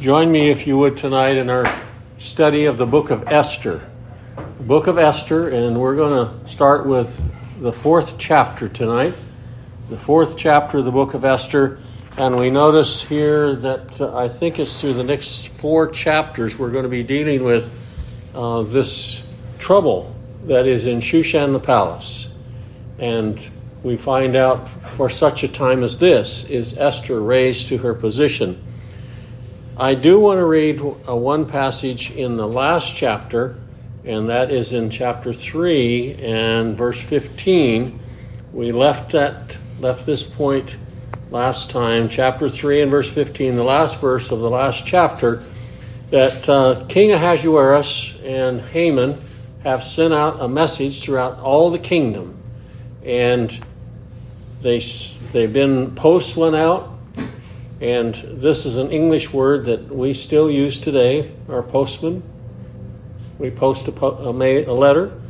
Join me, if you would, tonight in our study of the book of Esther. The book of Esther, and we're going to start with the fourth chapter tonight. The fourth chapter of the book of Esther. And we notice here that uh, I think it's through the next four chapters we're going to be dealing with uh, this trouble that is in Shushan the palace. And we find out for such a time as this is Esther raised to her position. I do want to read a one passage in the last chapter, and that is in chapter 3 and verse 15. We left that left this point last time, chapter 3 and verse 15, the last verse of the last chapter, that uh, King Ahasuerus and Haman have sent out a message throughout all the kingdom. And they, they've been, posts went out and this is an English word that we still use today, our postman. We post a, po- a, a letter.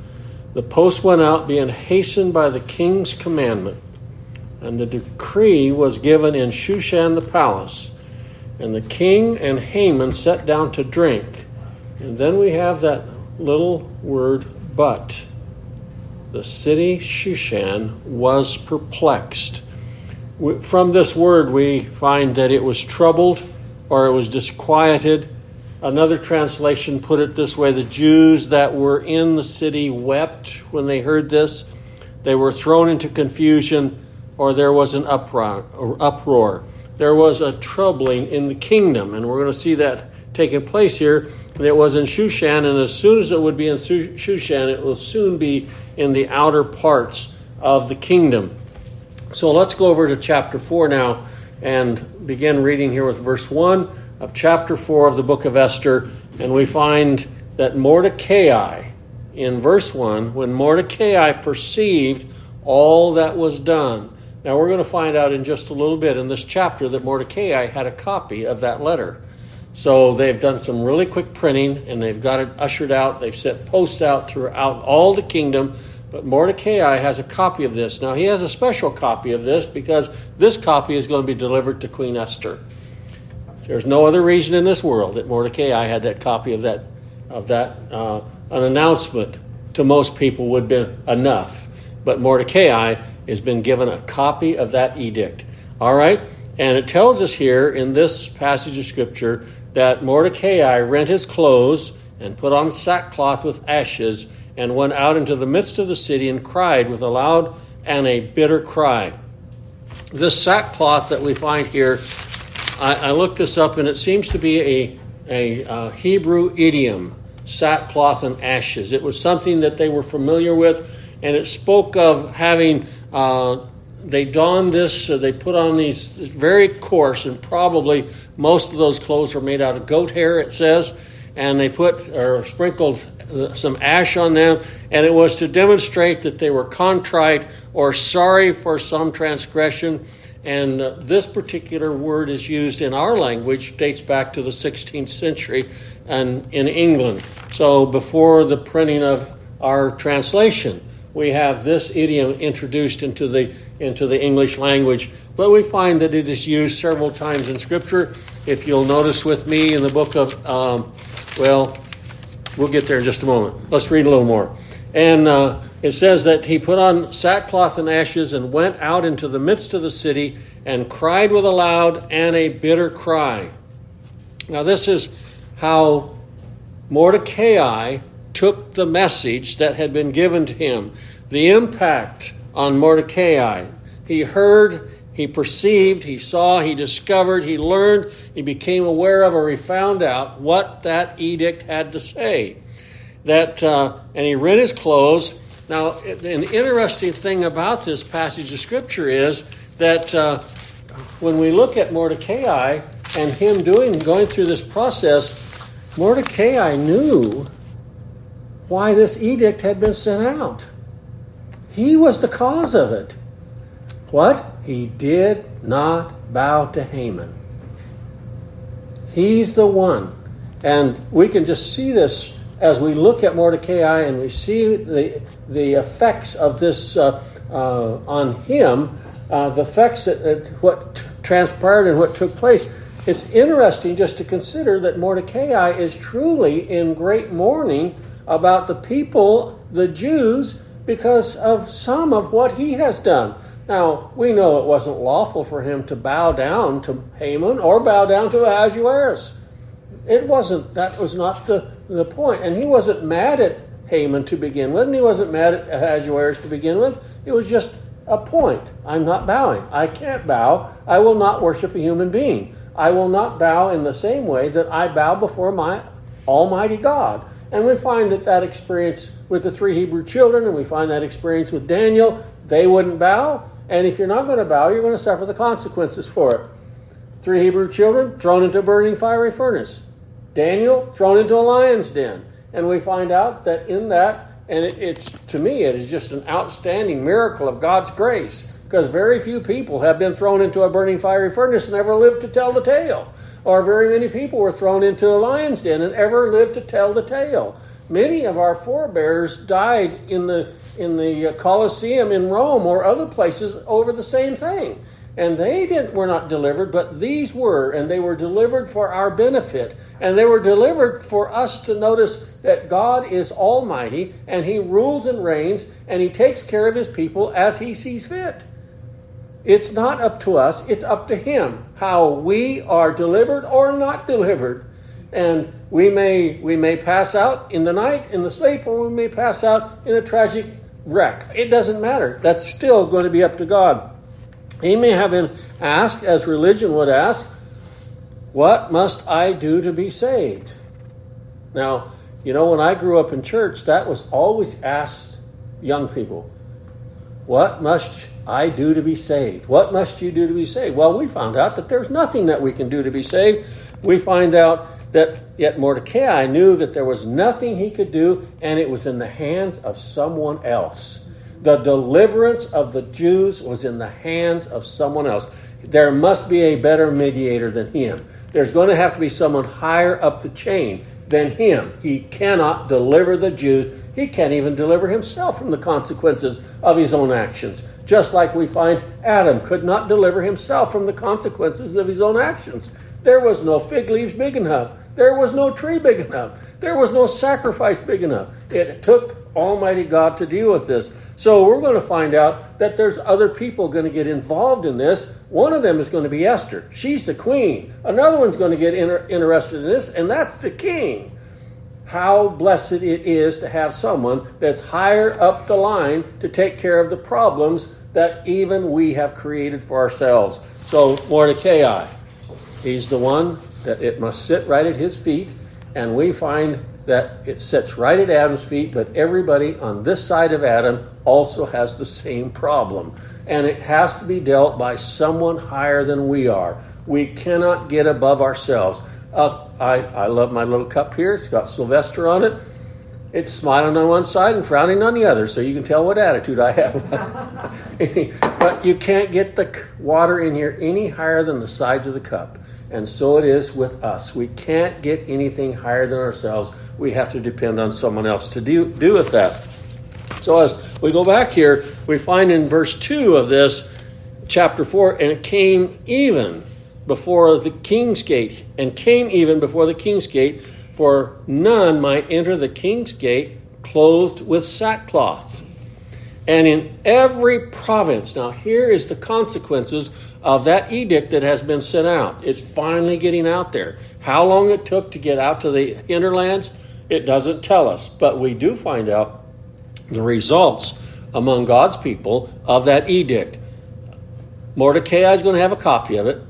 The post went out being hastened by the king's commandment, and the decree was given in Shushan the palace. And the king and Haman sat down to drink. And then we have that little word, but. The city Shushan was perplexed from this word, we find that it was troubled or it was disquieted. Another translation put it this way the Jews that were in the city wept when they heard this. They were thrown into confusion, or there was an uproar. There was a troubling in the kingdom, and we're going to see that taking place here. And It was in Shushan, and as soon as it would be in Shushan, it will soon be in the outer parts of the kingdom. So let's go over to chapter 4 now and begin reading here with verse 1 of chapter 4 of the book of Esther. And we find that Mordecai, in verse 1, when Mordecai perceived all that was done. Now we're going to find out in just a little bit in this chapter that Mordecai had a copy of that letter. So they've done some really quick printing and they've got it ushered out. They've set posts out throughout all the kingdom but Mordecai has a copy of this. Now, he has a special copy of this because this copy is going to be delivered to Queen Esther. There's no other reason in this world that Mordecai had that copy of that, of that uh, an announcement to most people would be enough. But Mordecai has been given a copy of that edict. All right? And it tells us here in this passage of Scripture that Mordecai rent his clothes and put on sackcloth with ashes and went out into the midst of the city and cried with a loud and a bitter cry. This sackcloth that we find here, I, I looked this up and it seems to be a, a uh, Hebrew idiom sackcloth and ashes. It was something that they were familiar with, and it spoke of having. Uh, they donned this, uh, they put on these very coarse, and probably most of those clothes are made out of goat hair, it says, and they put or sprinkled some ash on them, and it was to demonstrate that they were contrite or sorry for some transgression. And uh, this particular word is used in our language, dates back to the 16th century and in England. So before the printing of our translation, we have this idiom introduced into the into the English language, but we find that it is used several times in Scripture. If you'll notice with me in the book of, um, well, We'll get there in just a moment. Let's read a little more. And uh, it says that he put on sackcloth and ashes and went out into the midst of the city and cried with a loud and a bitter cry. Now, this is how Mordecai took the message that had been given to him, the impact on Mordecai. He heard he perceived, he saw, he discovered, he learned, he became aware of, or he found out what that edict had to say. That uh, and he rent his clothes. Now, an interesting thing about this passage of scripture is that uh, when we look at Mordecai and him doing going through this process, Mordecai knew why this edict had been sent out. He was the cause of it. What? He did not bow to Haman. He's the one. And we can just see this as we look at Mordecai and we see the, the effects of this uh, uh, on him, uh, the effects that, that what t- transpired and what took place. it's interesting just to consider that Mordecai is truly in great mourning about the people, the Jews, because of some of what he has done. Now, we know it wasn't lawful for him to bow down to Haman or bow down to Ahasuerus. It wasn't, that was not the, the point. And he wasn't mad at Haman to begin with, and he wasn't mad at Ahasuerus to begin with. It was just a point. I'm not bowing. I can't bow. I will not worship a human being. I will not bow in the same way that I bow before my Almighty God. And we find that that experience with the three Hebrew children, and we find that experience with Daniel. They wouldn't bow, and if you're not going to bow, you're going to suffer the consequences for it. Three Hebrew children thrown into a burning fiery furnace. Daniel thrown into a lion's den. And we find out that in that, and it, it's to me, it is just an outstanding miracle of God's grace because very few people have been thrown into a burning fiery furnace and ever lived to tell the tale. Or very many people were thrown into a lion's den and ever lived to tell the tale. Many of our forebears died in the in the Colosseum in Rome or other places over the same thing. And they didn't were not delivered, but these were, and they were delivered for our benefit. And they were delivered for us to notice that God is almighty and he rules and reigns and he takes care of his people as he sees fit. It's not up to us, it's up to Him how we are delivered or not delivered. And we may, we may pass out in the night in the sleep, or we may pass out in a tragic wreck. It doesn't matter. That's still going to be up to God. He may have been asked, as religion would ask, What must I do to be saved? Now, you know, when I grew up in church, that was always asked young people. What must I do to be saved? What must you do to be saved? Well, we found out that there's nothing that we can do to be saved. We find out that yet Mordecai knew that there was nothing he could do, and it was in the hands of someone else. The deliverance of the Jews was in the hands of someone else. There must be a better mediator than him. There's going to have to be someone higher up the chain than him. He cannot deliver the Jews. He can't even deliver himself from the consequences of his own actions just like we find Adam could not deliver himself from the consequences of his own actions. There was no fig leaves big enough. There was no tree big enough. There was no sacrifice big enough. It took Almighty God to deal with this. So we're going to find out that there's other people going to get involved in this. One of them is going to be Esther. She's the queen. Another one's going to get inter- interested in this, and that's the king how blessed it is to have someone that's higher up the line to take care of the problems that even we have created for ourselves. So, Mordecai, he's the one that it must sit right at his feet, and we find that it sits right at Adam's feet, but everybody on this side of Adam also has the same problem. And it has to be dealt by someone higher than we are. We cannot get above ourselves. Uh, I, I love my little cup here. It's got Sylvester on it. It's smiling on one side and frowning on the other, so you can tell what attitude I have. but you can't get the water in here any higher than the sides of the cup. And so it is with us. We can't get anything higher than ourselves. We have to depend on someone else to do, do with that. So as we go back here, we find in verse 2 of this, chapter 4, and it came even before the king's gate, and came even before the king's gate, for none might enter the king's gate clothed with sackcloth. And in every province, now here is the consequences of that edict that has been sent out. It's finally getting out there. How long it took to get out to the hinterlands, it doesn't tell us, but we do find out the results among God's people of that edict. Mordecai is going to have a copy of it.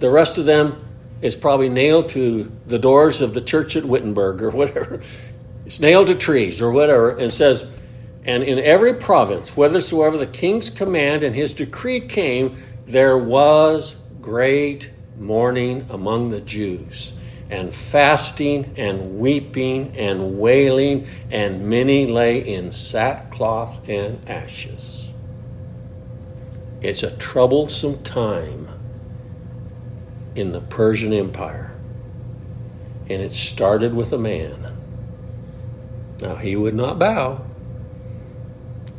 The rest of them is probably nailed to the doors of the church at Wittenberg or whatever. It's nailed to trees or whatever, and says, And in every province, whithersoever the king's command and his decree came, there was great mourning among the Jews, and fasting, and weeping, and wailing, and many lay in sackcloth and ashes. It's a troublesome time in the Persian Empire. And it started with a man. Now, he would not bow.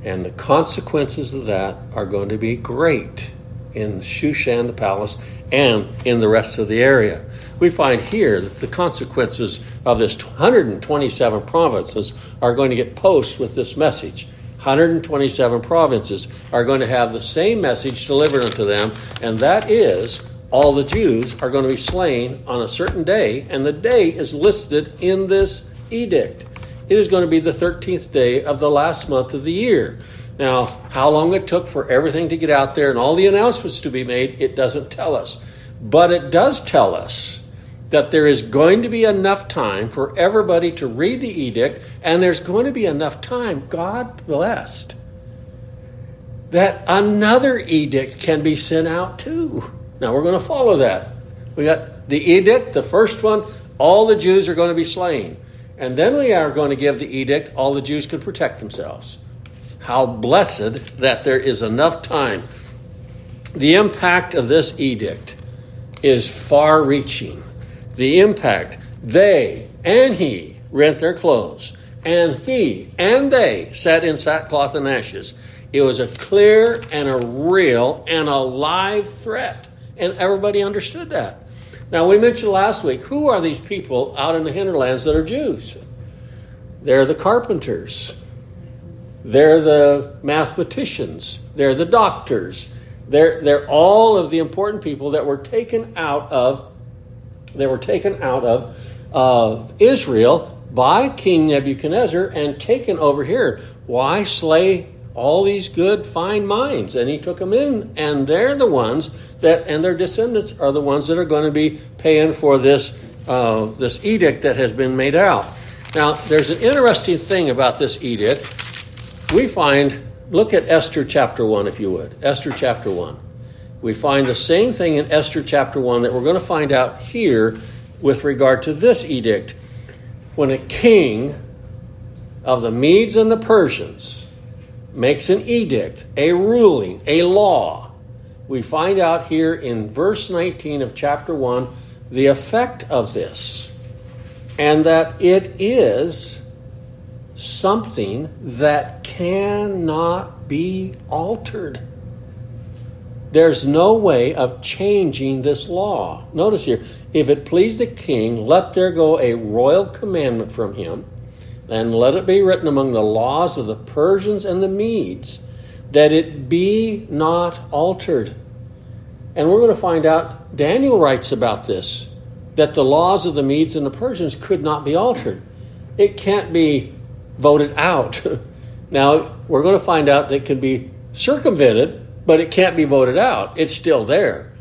And the consequences of that are going to be great in Shushan, the palace, and in the rest of the area. We find here that the consequences of this 127 provinces are going to get posts with this message. 127 provinces are going to have the same message delivered unto them, and that is all the Jews are going to be slain on a certain day, and the day is listed in this edict. It is going to be the 13th day of the last month of the year. Now, how long it took for everything to get out there and all the announcements to be made, it doesn't tell us. But it does tell us that there is going to be enough time for everybody to read the edict, and there's going to be enough time, God blessed, that another edict can be sent out too. Now we're going to follow that. We got the edict, the first one, all the Jews are going to be slain. And then we are going to give the edict, all the Jews can protect themselves. How blessed that there is enough time. The impact of this edict is far reaching. The impact, they and he rent their clothes, and he and they sat in sackcloth and ashes. It was a clear and a real and a live threat, and everybody understood that. Now, we mentioned last week who are these people out in the hinterlands that are Jews? They're the carpenters, they're the mathematicians, they're the doctors, they're, they're all of the important people that were taken out of they were taken out of uh, Israel by King Nebuchadnezzar and taken over here. Why slay all these good, fine minds? And he took them in, and they're the ones that, and their descendants are the ones that are going to be paying for this uh, this edict that has been made out. Now, there's an interesting thing about this edict. We find Look at Esther chapter 1, if you would. Esther chapter 1. We find the same thing in Esther chapter 1 that we're going to find out here with regard to this edict. When a king of the Medes and the Persians makes an edict, a ruling, a law, we find out here in verse 19 of chapter 1 the effect of this, and that it is something that cannot be altered. There's no way of changing this law. Notice here, if it please the king, let there go a royal commandment from him, and let it be written among the laws of the Persians and the Medes, that it be not altered. And we're going to find out, Daniel writes about this, that the laws of the Medes and the Persians could not be altered. It can't be voted out. now, we're going to find out that it can be circumvented, but it can't be voted out. It's still there.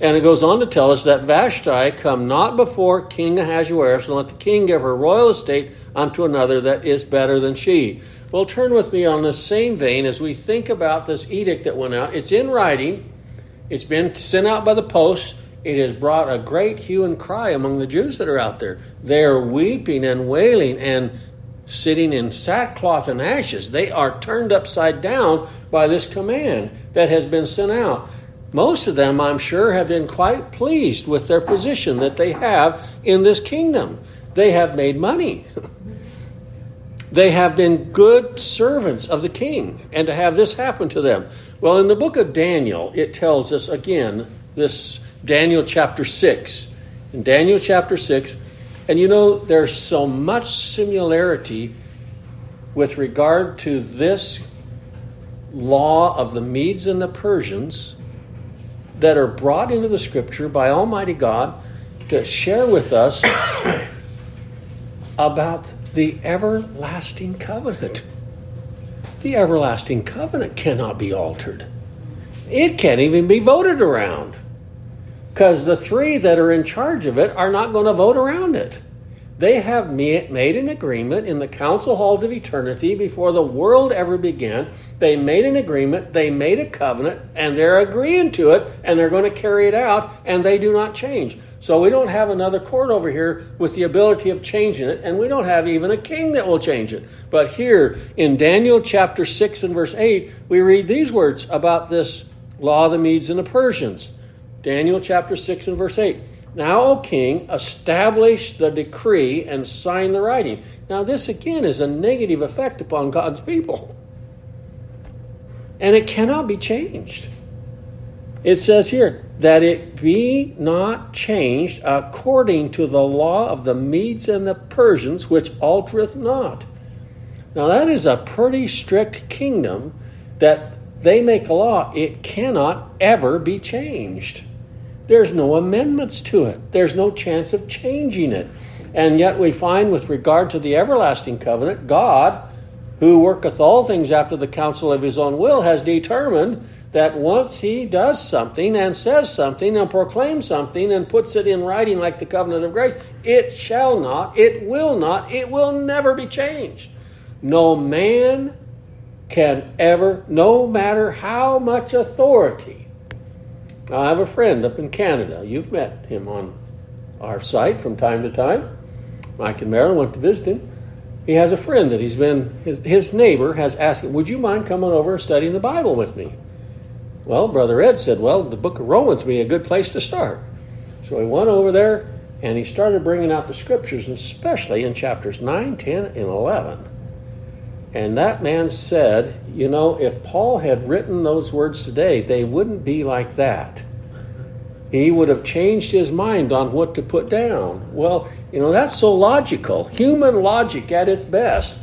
And it goes on to tell us that Vashti come not before King Ahasuerus, and let the king give her royal estate unto another that is better than she. Well, turn with me on the same vein as we think about this edict that went out. It's in writing, it's been sent out by the post. It has brought a great hue and cry among the Jews that are out there. They are weeping and wailing and sitting in sackcloth and ashes. They are turned upside down by this command that has been sent out. Most of them, I'm sure, have been quite pleased with their position that they have in this kingdom. They have made money. they have been good servants of the king, and to have this happen to them. Well, in the book of Daniel, it tells us again, this Daniel chapter 6. In Daniel chapter 6, and you know, there's so much similarity with regard to this law of the Medes and the Persians that are brought into the scripture by Almighty God to share with us about the everlasting covenant. The everlasting covenant cannot be altered. It can't even be voted around because the three that are in charge of it are not going to vote around it. They have made an agreement in the council halls of eternity before the world ever began. They made an agreement, they made a covenant, and they're agreeing to it, and they're going to carry it out, and they do not change. So we don't have another court over here with the ability of changing it, and we don't have even a king that will change it. But here in Daniel chapter 6 and verse 8, we read these words about this law of the Medes and the Persians. Daniel chapter 6 and verse 8. Now, O king, establish the decree and sign the writing. Now, this again is a negative effect upon God's people. And it cannot be changed. it says here, that it be not changed according to the law of the Medes and the Persians, which altereth not. Now, that is a pretty strict kingdom that they make a law, it cannot ever be changed. There's no amendments to it, there's no chance of changing it. And yet, we find with regard to the everlasting covenant, God, who worketh all things after the counsel of his own will, has determined that once he does something and says something and proclaims something and puts it in writing like the covenant of grace, it shall not, it will not, it will never be changed. No man can ever, no matter how much authority. I have a friend up in Canada. You've met him on our site from time to time. Mike and Marilyn went to visit him. He has a friend that he's been, his, his neighbor has asked him, Would you mind coming over and studying the Bible with me? Well, Brother Ed said, Well, the book of Romans would be a good place to start. So he went over there and he started bringing out the scriptures, especially in chapters 9, 10, and 11. And that man said, You know, if Paul had written those words today, they wouldn't be like that. He would have changed his mind on what to put down. Well, you know, that's so logical. Human logic at its best.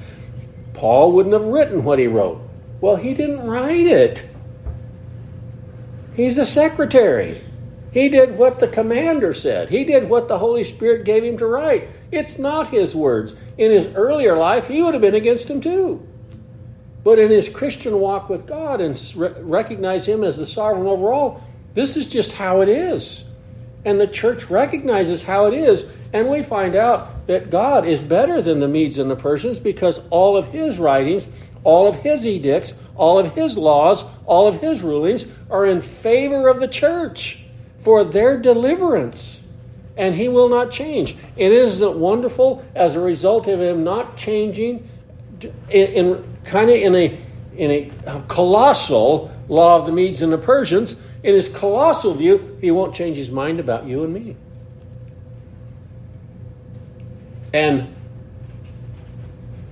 Paul wouldn't have written what he wrote. Well, he didn't write it. He's a secretary. He did what the commander said. He did what the Holy Spirit gave him to write. It's not his words. In his earlier life, he would have been against him too. But in his Christian walk with God and recognize him as the sovereign over all, this is just how it is. And the church recognizes how it is. And we find out that God is better than the Medes and the Persians because all of his writings, all of his edicts, all of his laws, all of his rulings are in favor of the church for their deliverance. And he will not change. And isn't it wonderful as a result of him not changing in, in kind of in a in a uh, colossal law of the Medes and the Persians, in his colossal view, he won't change his mind about you and me. And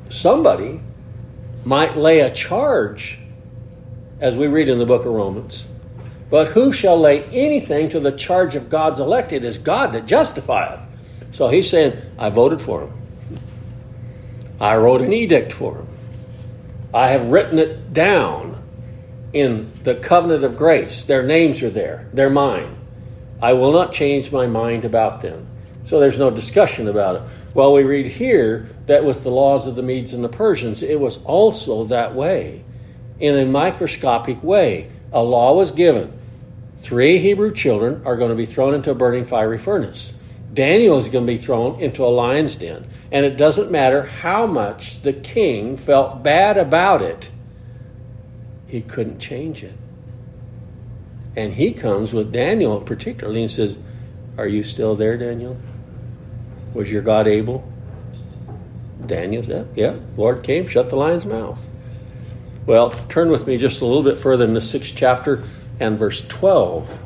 somebody might lay a charge, as we read in the book of Romans, but who shall lay anything to the charge of God's elect? It is God that justifieth. So he's saying, I voted for him. I wrote an edict for him. I have written it down in the covenant of grace. Their names are there, they're mine. I will not change my mind about them. So there's no discussion about it. Well, we read here that with the laws of the Medes and the Persians, it was also that way. In a microscopic way, a law was given Three Hebrew children are going to be thrown into a burning fiery furnace. Daniel is going to be thrown into a lion's den. And it doesn't matter how much the king felt bad about it, he couldn't change it. And he comes with Daniel particularly and says, Are you still there, Daniel? Was your God able? Daniel said, Yeah, Lord came, shut the lion's mouth. Well, turn with me just a little bit further in the sixth chapter and verse 12.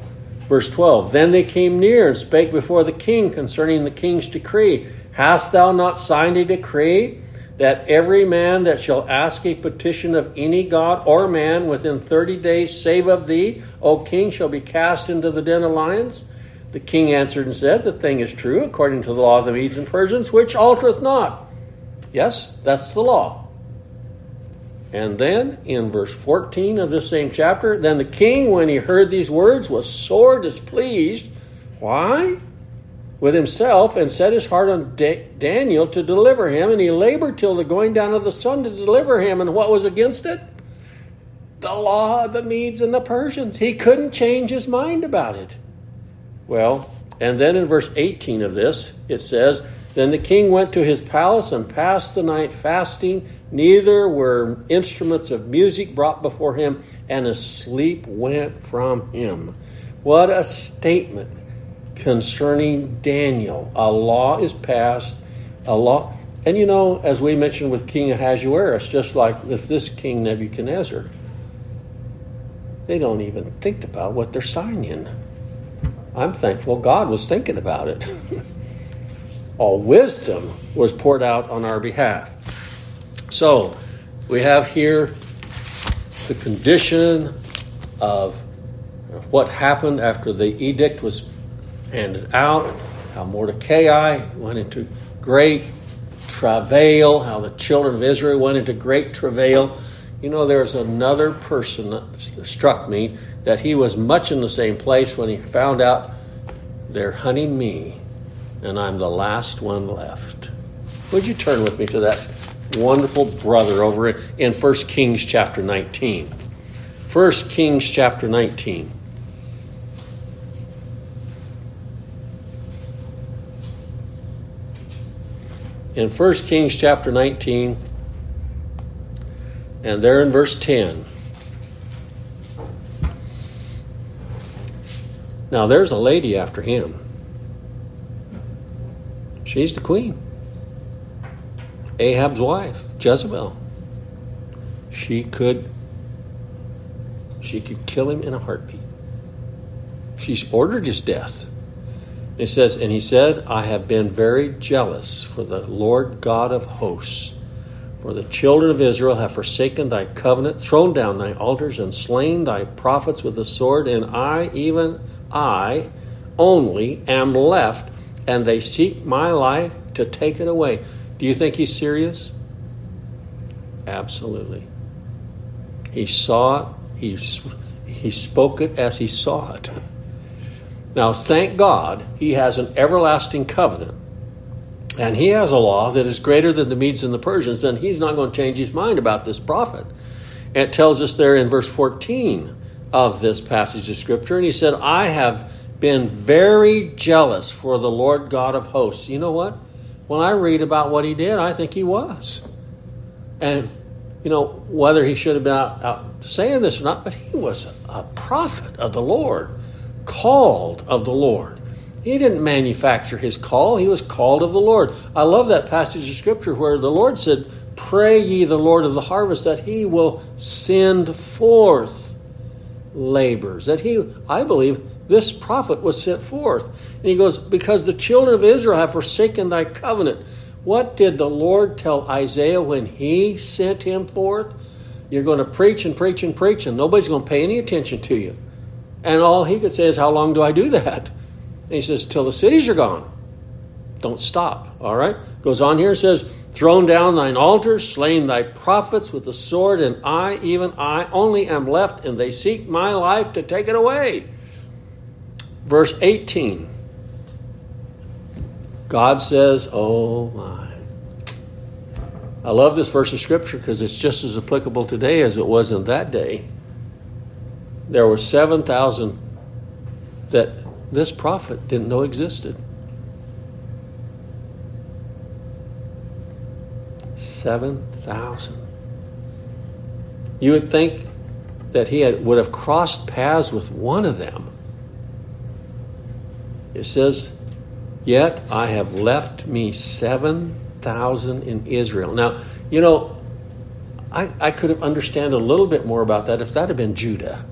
Verse 12 Then they came near and spake before the king concerning the king's decree. Hast thou not signed a decree that every man that shall ask a petition of any god or man within thirty days, save of thee, O king, shall be cast into the den of lions? The king answered and said, The thing is true, according to the law of the Medes and Persians, which altereth not. Yes, that's the law. And then in verse 14 of this same chapter, then the king, when he heard these words, was sore displeased. Why? With himself, and set his heart on da- Daniel to deliver him, and he labored till the going down of the sun to deliver him. And what was against it? The law of the Medes and the Persians. He couldn't change his mind about it. Well, and then in verse 18 of this, it says, Then the king went to his palace and passed the night fasting Neither were instruments of music brought before him, and a sleep went from him. What a statement concerning Daniel. A law is passed, a law. And you know, as we mentioned with King Ahasuerus, just like with this King Nebuchadnezzar, they don't even think about what they're signing. I'm thankful God was thinking about it. All wisdom was poured out on our behalf. So we have here the condition of what happened after the edict was handed out, how Mordecai went into great travail, how the children of Israel went into great travail. You know, there's another person that struck me that he was much in the same place when he found out they're hunting me and I'm the last one left. Would you turn with me to that wonderful brother over in 1 Kings chapter 19? 1 Kings chapter 19. In 1 Kings chapter 19, and there in verse 10. Now there's a lady after him. She's the queen. Ahab's wife, Jezebel. She could she could kill him in a heartbeat. She's ordered his death. It says, and he said, I have been very jealous for the Lord God of hosts. For the children of Israel have forsaken thy covenant, thrown down thy altars, and slain thy prophets with the sword, and I, even I, only am left, and they seek my life to take it away. Do you think he's serious? Absolutely. He saw it, he, he spoke it as he saw it. Now, thank God, he has an everlasting covenant. And he has a law that is greater than the Medes and the Persians, and he's not going to change his mind about this prophet. It tells us there in verse 14 of this passage of Scripture, and he said, I have been very jealous for the Lord God of hosts. You know what? When I read about what he did, I think he was. And, you know, whether he should have been out, out saying this or not, but he was a prophet of the Lord called of the Lord. He didn't manufacture his call, he was called of the Lord. I love that passage of scripture where the Lord said, Pray ye the Lord of the harvest that he will send forth labors. That he, I believe, this prophet was sent forth. And he goes, Because the children of Israel have forsaken thy covenant. What did the Lord tell Isaiah when he sent him forth? You're going to preach and preach and preach, and nobody's going to pay any attention to you. And all he could say is, How long do I do that? And he says, Till the cities are gone. Don't stop. All right? Goes on here and says, Thrown down thine altars, slain thy prophets with the sword, and I, even I, only am left, and they seek my life to take it away. Verse 18. God says, Oh my. I love this verse of scripture because it's just as applicable today as it was in that day there were 7,000 that this prophet didn't know existed. 7,000. You would think that he had, would have crossed paths with one of them. It says, Yet I have left me 7,000 in Israel. Now, you know, I, I could have understand a little bit more about that if that had been Judah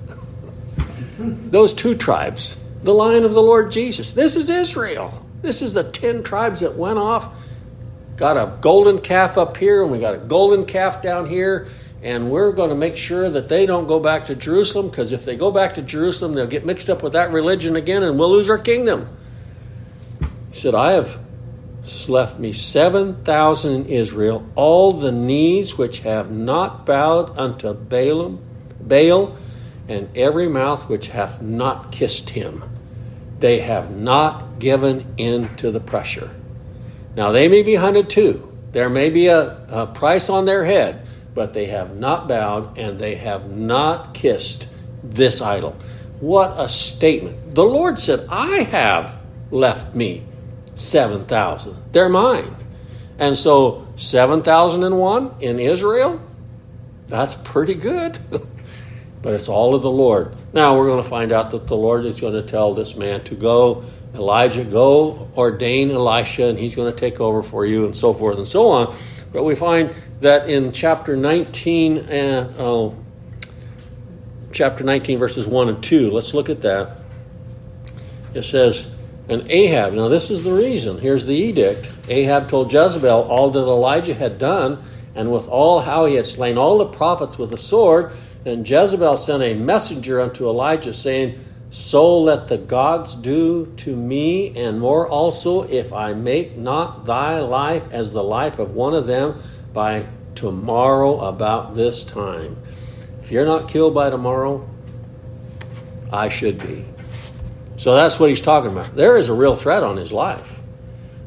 those two tribes, the line of the Lord Jesus. This is Israel. This is the 10 tribes that went off. Got a golden calf up here, and we got a golden calf down here, and we're going to make sure that they don't go back to Jerusalem because if they go back to Jerusalem, they'll get mixed up with that religion again, and we'll lose our kingdom. He said, I have left me 7,000 in Israel, all the knees which have not bowed unto Balaam, Baal, and every mouth which hath not kissed him. They have not given in to the pressure. Now they may be hunted too. There may be a, a price on their head, but they have not bowed and they have not kissed this idol. What a statement. The Lord said, I have left me 7,000. They're mine. And so 7,001 in Israel, that's pretty good. but it's all of the Lord. Now we're going to find out that the Lord is going to tell this man to go, Elijah, go ordain Elisha, and he's going to take over for you, and so forth and so on. But we find that in chapter 19, uh, oh, chapter 19, verses 1 and 2, let's look at that. It says, And Ahab, now this is the reason. Here's the edict. Ahab told Jezebel all that Elijah had done, and with all how he had slain all the prophets with the sword and Jezebel sent a messenger unto Elijah, saying, so let the gods do to me, and more also, if I make not thy life as the life of one of them by tomorrow about this time. If you're not killed by tomorrow, I should be. So that's what he's talking about. There is a real threat on his life.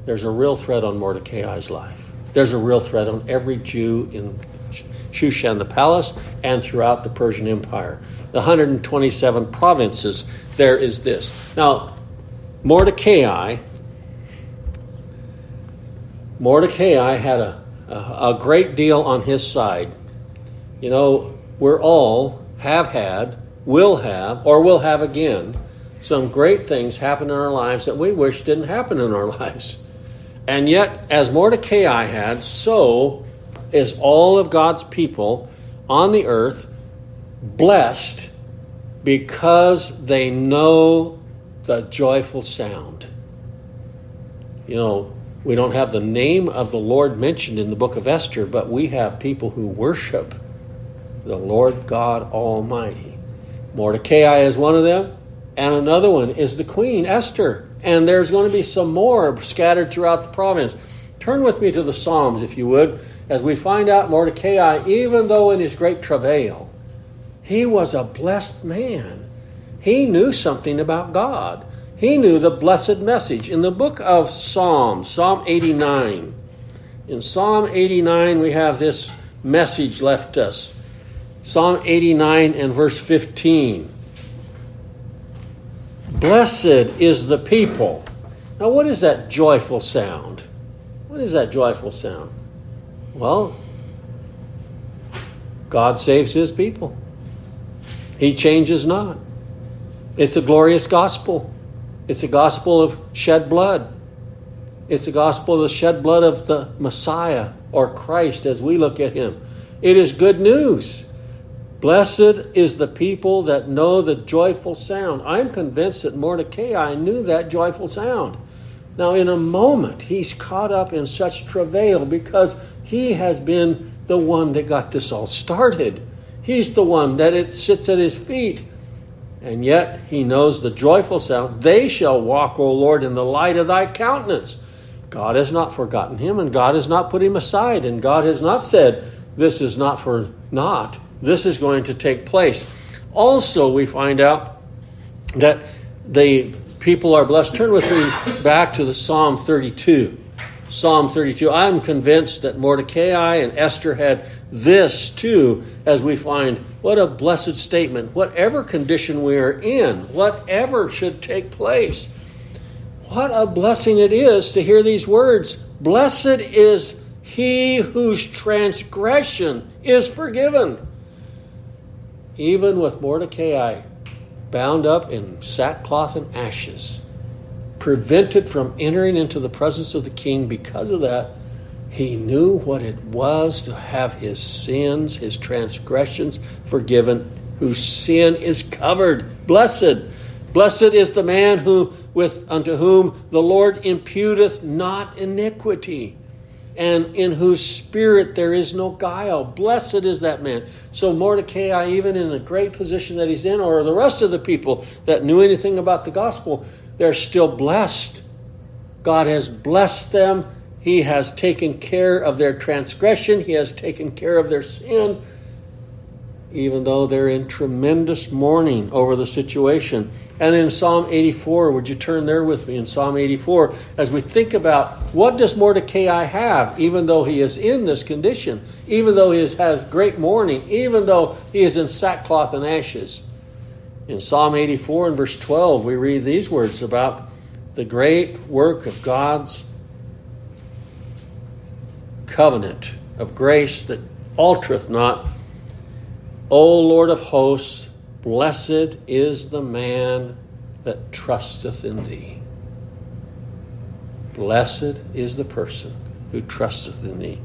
There's a real threat on Mordecai's life. There's a real threat on every Jew in Shushan the palace and throughout the Persian Empire. The 127 provinces, there is this. Now, Mordecai, Mordecai had a, a, great deal on his side. You know, we're all have had, will have, or will have again some great things happen in our lives that we wish didn't happen in our lives. And yet, as Mordecai had, so is all of God's people on the earth blessed because they know the joyful sound. You know, we don't have the name of the Lord mentioned in the book of Esther, but we have people who worship the Lord God Almighty. Mordecai is one of them, and another one is the Queen Esther. And there's going to be some more scattered throughout the province. Turn with me to the Psalms, if you would as we find out Mordecai, even though in his great travail, he was a blessed man. He knew something about God. He knew the blessed message. In the book of Psalms, Psalm 89, in Psalm 89, we have this message left us. Psalm 89 and verse 15. Blessed is the people. Now, what is that joyful sound? What is that joyful sound? Well, God saves his people. He changes not. It's a glorious gospel. It's a gospel of shed blood. It's the gospel of the shed blood of the Messiah or Christ as we look at him. It is good news. Blessed is the people that know the joyful sound. I'm convinced that Mordecai knew that joyful sound. Now, in a moment, he's caught up in such travail because he has been the one that got this all started. He's the one that it sits at his feet. And yet he knows the joyful sound. They shall walk, O Lord, in the light of thy countenance. God has not forgotten him, and God has not put him aside, and God has not said, This is not for naught. This is going to take place. Also, we find out that the people are blessed. Turn with me back to the Psalm 32. Psalm 32. I'm convinced that Mordecai and Esther had this too, as we find what a blessed statement. Whatever condition we are in, whatever should take place, what a blessing it is to hear these words. Blessed is he whose transgression is forgiven. Even with Mordecai bound up in sackcloth and ashes prevented from entering into the presence of the king because of that. He knew what it was to have his sins, his transgressions forgiven, whose sin is covered. Blessed. Blessed is the man who with unto whom the Lord imputeth not iniquity, and in whose spirit there is no guile. Blessed is that man. So Mordecai, even in the great position that he's in, or the rest of the people that knew anything about the gospel, they're still blessed. God has blessed them. He has taken care of their transgression. He has taken care of their sin, even though they're in tremendous mourning over the situation. And in Psalm 84, would you turn there with me in Psalm 84 as we think about what does Mordecai have, even though he is in this condition, even though he has great mourning, even though he is in sackcloth and ashes. In Psalm 84 and verse 12, we read these words about the great work of God's covenant of grace that altereth not. O Lord of hosts, blessed is the man that trusteth in thee. Blessed is the person who trusteth in thee.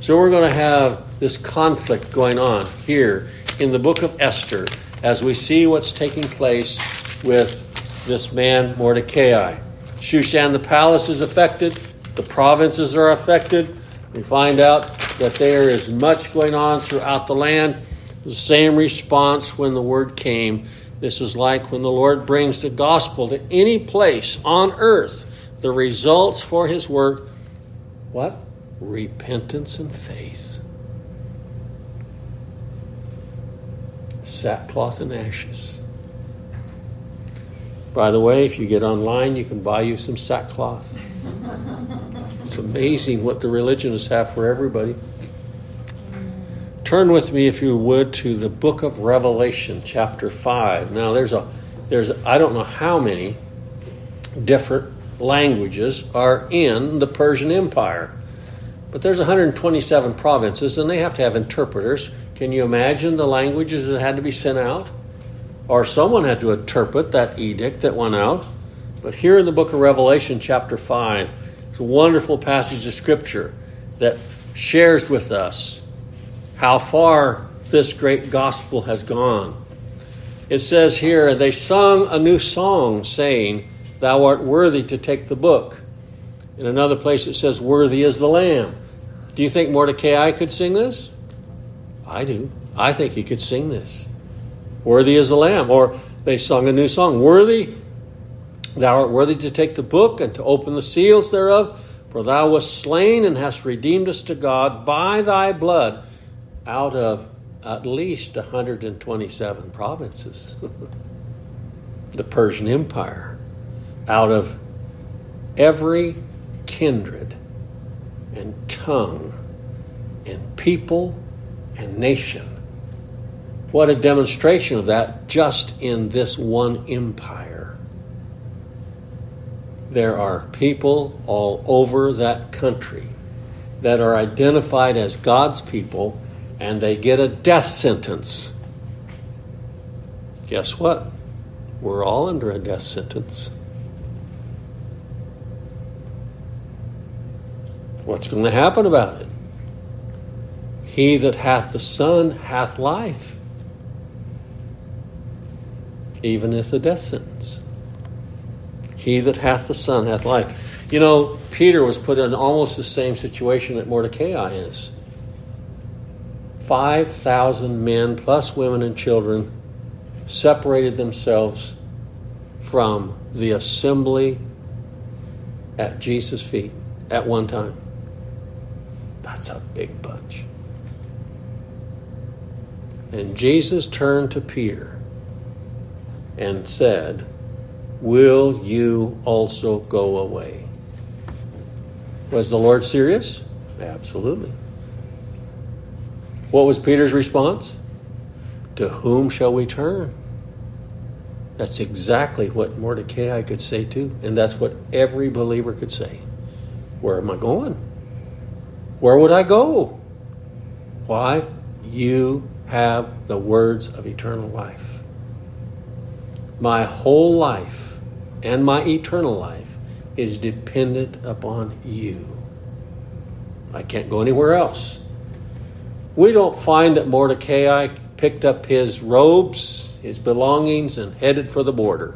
So we're going to have this conflict going on here in the book of Esther as we see what's taking place with this man Mordecai. Shushan, the palace, is affected, the provinces are affected. We find out that there is much going on throughout the land. The same response when the word came This is like when the Lord brings the gospel to any place on earth. The results for his work, what? Repentance and faith. Sackcloth and ashes. By the way, if you get online, you can buy you some sackcloth. It's amazing what the religionists have for everybody. Turn with me, if you would, to the book of Revelation, chapter 5. Now, there's a, there's, I don't know how many different languages are in the Persian Empire. But there's 127 provinces, and they have to have interpreters. Can you imagine the languages that had to be sent out? Or someone had to interpret that edict that went out. But here in the book of Revelation, chapter 5, it's a wonderful passage of Scripture that shares with us how far this great gospel has gone. It says here, they sung a new song, saying, Thou art worthy to take the book. In another place it says, Worthy is the Lamb. Do you think Mordecai could sing this? I do. I think he could sing this. Worthy is the Lamb. Or they sung a new song, Worthy, thou art worthy to take the book and to open the seals thereof, for thou wast slain and hast redeemed us to God by thy blood out of at least 127 provinces. the Persian Empire, out of every kindred and tongue and people and nation. What a demonstration of that just in this one empire. There are people all over that country that are identified as God's people and they get a death sentence. Guess what? We're all under a death sentence. What's going to happen about it? He that hath the Son hath life, even if the death sentence. He that hath the Son hath life. You know, Peter was put in almost the same situation that Mordecai is. 5,000 men, plus women and children, separated themselves from the assembly at Jesus' feet at one time. That's a big bunch. And Jesus turned to Peter and said, Will you also go away? Was the Lord serious? Absolutely. What was Peter's response? To whom shall we turn? That's exactly what Mordecai could say too. And that's what every believer could say. Where am I going? Where would I go? Why? You have the words of eternal life. My whole life and my eternal life is dependent upon you. I can't go anywhere else we don't find that Mordecai picked up his robes, his belongings, and headed for the border.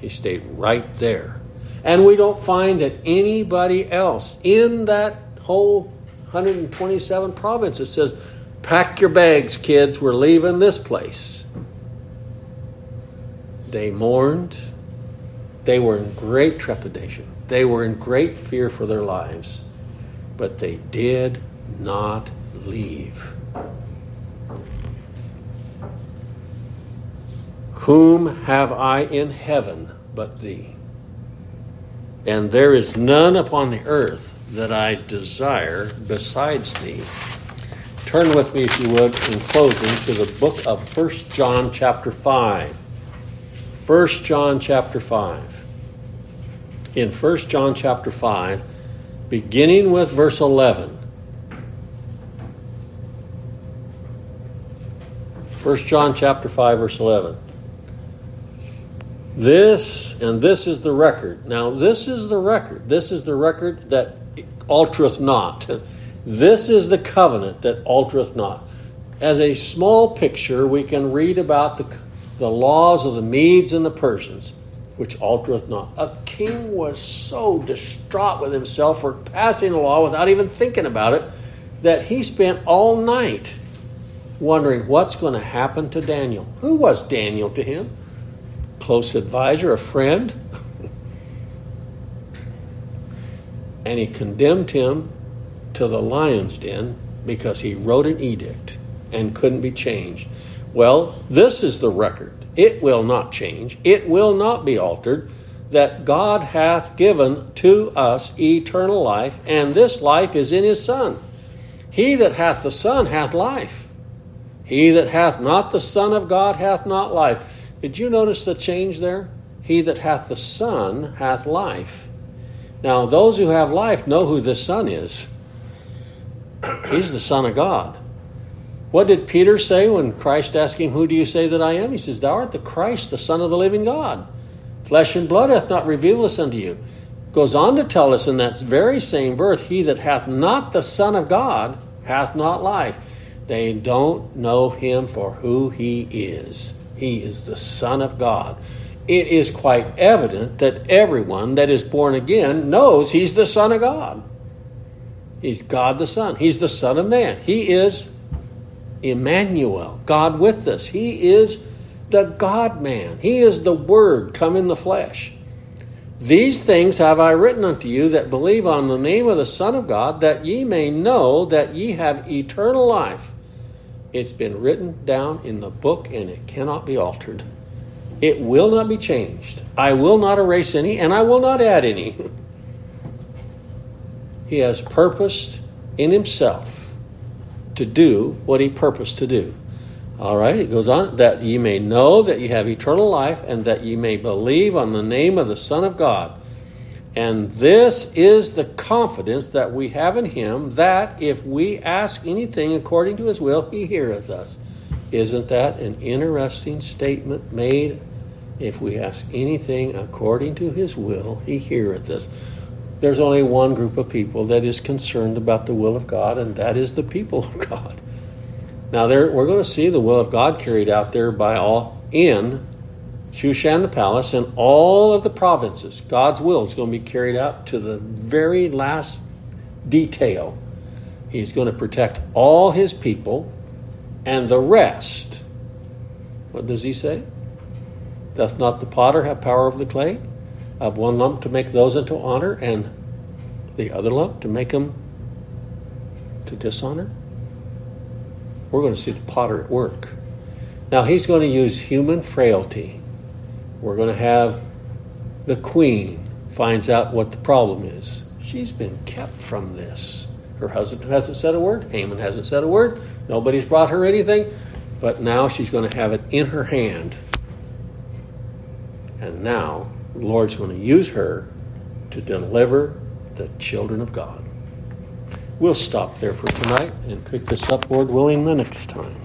He stayed right there. And we don't find that anybody else in that whole 127 provinces says, Pack your bags, kids, we're leaving this place. They mourned. They were in great trepidation. They were in great fear for their lives. But they did not leave. Whom have I in heaven but thee? And there is none upon the earth that I desire besides thee. Turn with me, if you would, in closing, to the book of First John, chapter 5. First John, chapter 5. In First John, chapter 5, beginning with verse 11. 1 John chapter 5 verse 11. This and this is the record. Now this is the record. This is the record that altereth not. This is the covenant that altereth not. As a small picture, we can read about the, the laws of the Medes and the Persians, which altereth not. A king was so distraught with himself for passing a law without even thinking about it that he spent all night wondering what's going to happen to Daniel. Who was Daniel to him? Close advisor, a friend. and he condemned him to the lion's den because he wrote an edict and couldn't be changed. Well, this is the record. It will not change, it will not be altered. That God hath given to us eternal life, and this life is in his Son. He that hath the Son hath life. He that hath not the Son of God hath not life. Did you notice the change there? He that hath the Son hath life. Now, those who have life know who the Son is. He's the Son of God. What did Peter say when Christ asked him, Who do you say that I am? He says, Thou art the Christ, the Son of the living God. Flesh and blood hath not revealed this unto you. Goes on to tell us in that very same verse, He that hath not the Son of God hath not life. They don't know him for who he is. He is the Son of God. It is quite evident that everyone that is born again knows he's the Son of God. He's God the Son. He's the Son of Man. He is Emmanuel, God with us. He is the God man. He is the Word come in the flesh. These things have I written unto you that believe on the name of the Son of God, that ye may know that ye have eternal life. It's been written down in the book and it cannot be altered. It will not be changed. I will not erase any and I will not add any. he has purposed in himself to do what he purposed to do. All right, it goes on that ye may know that ye have eternal life and that ye may believe on the name of the Son of God. And this is the confidence that we have in him that if we ask anything according to his will, he heareth us. Isn't that an interesting statement made? If we ask anything according to his will, he heareth us there's only one group of people that is concerned about the will of God, and that is the people of God. Now, there, we're going to see the will of God carried out there by all in Shushan the palace and all of the provinces. God's will is going to be carried out to the very last detail. He's going to protect all his people and the rest. What does he say? Doth not the potter have power over the clay? Of one lump to make those into honor and the other lump to make them to dishonor? We're going to see the potter at work. Now, he's going to use human frailty. We're going to have the queen finds out what the problem is. She's been kept from this. Her husband hasn't said a word. Haman hasn't said a word. Nobody's brought her anything. But now she's going to have it in her hand. And now the Lord's going to use her to deliver the children of God. We'll stop there for tonight and pick this up, Lord willing, the next time.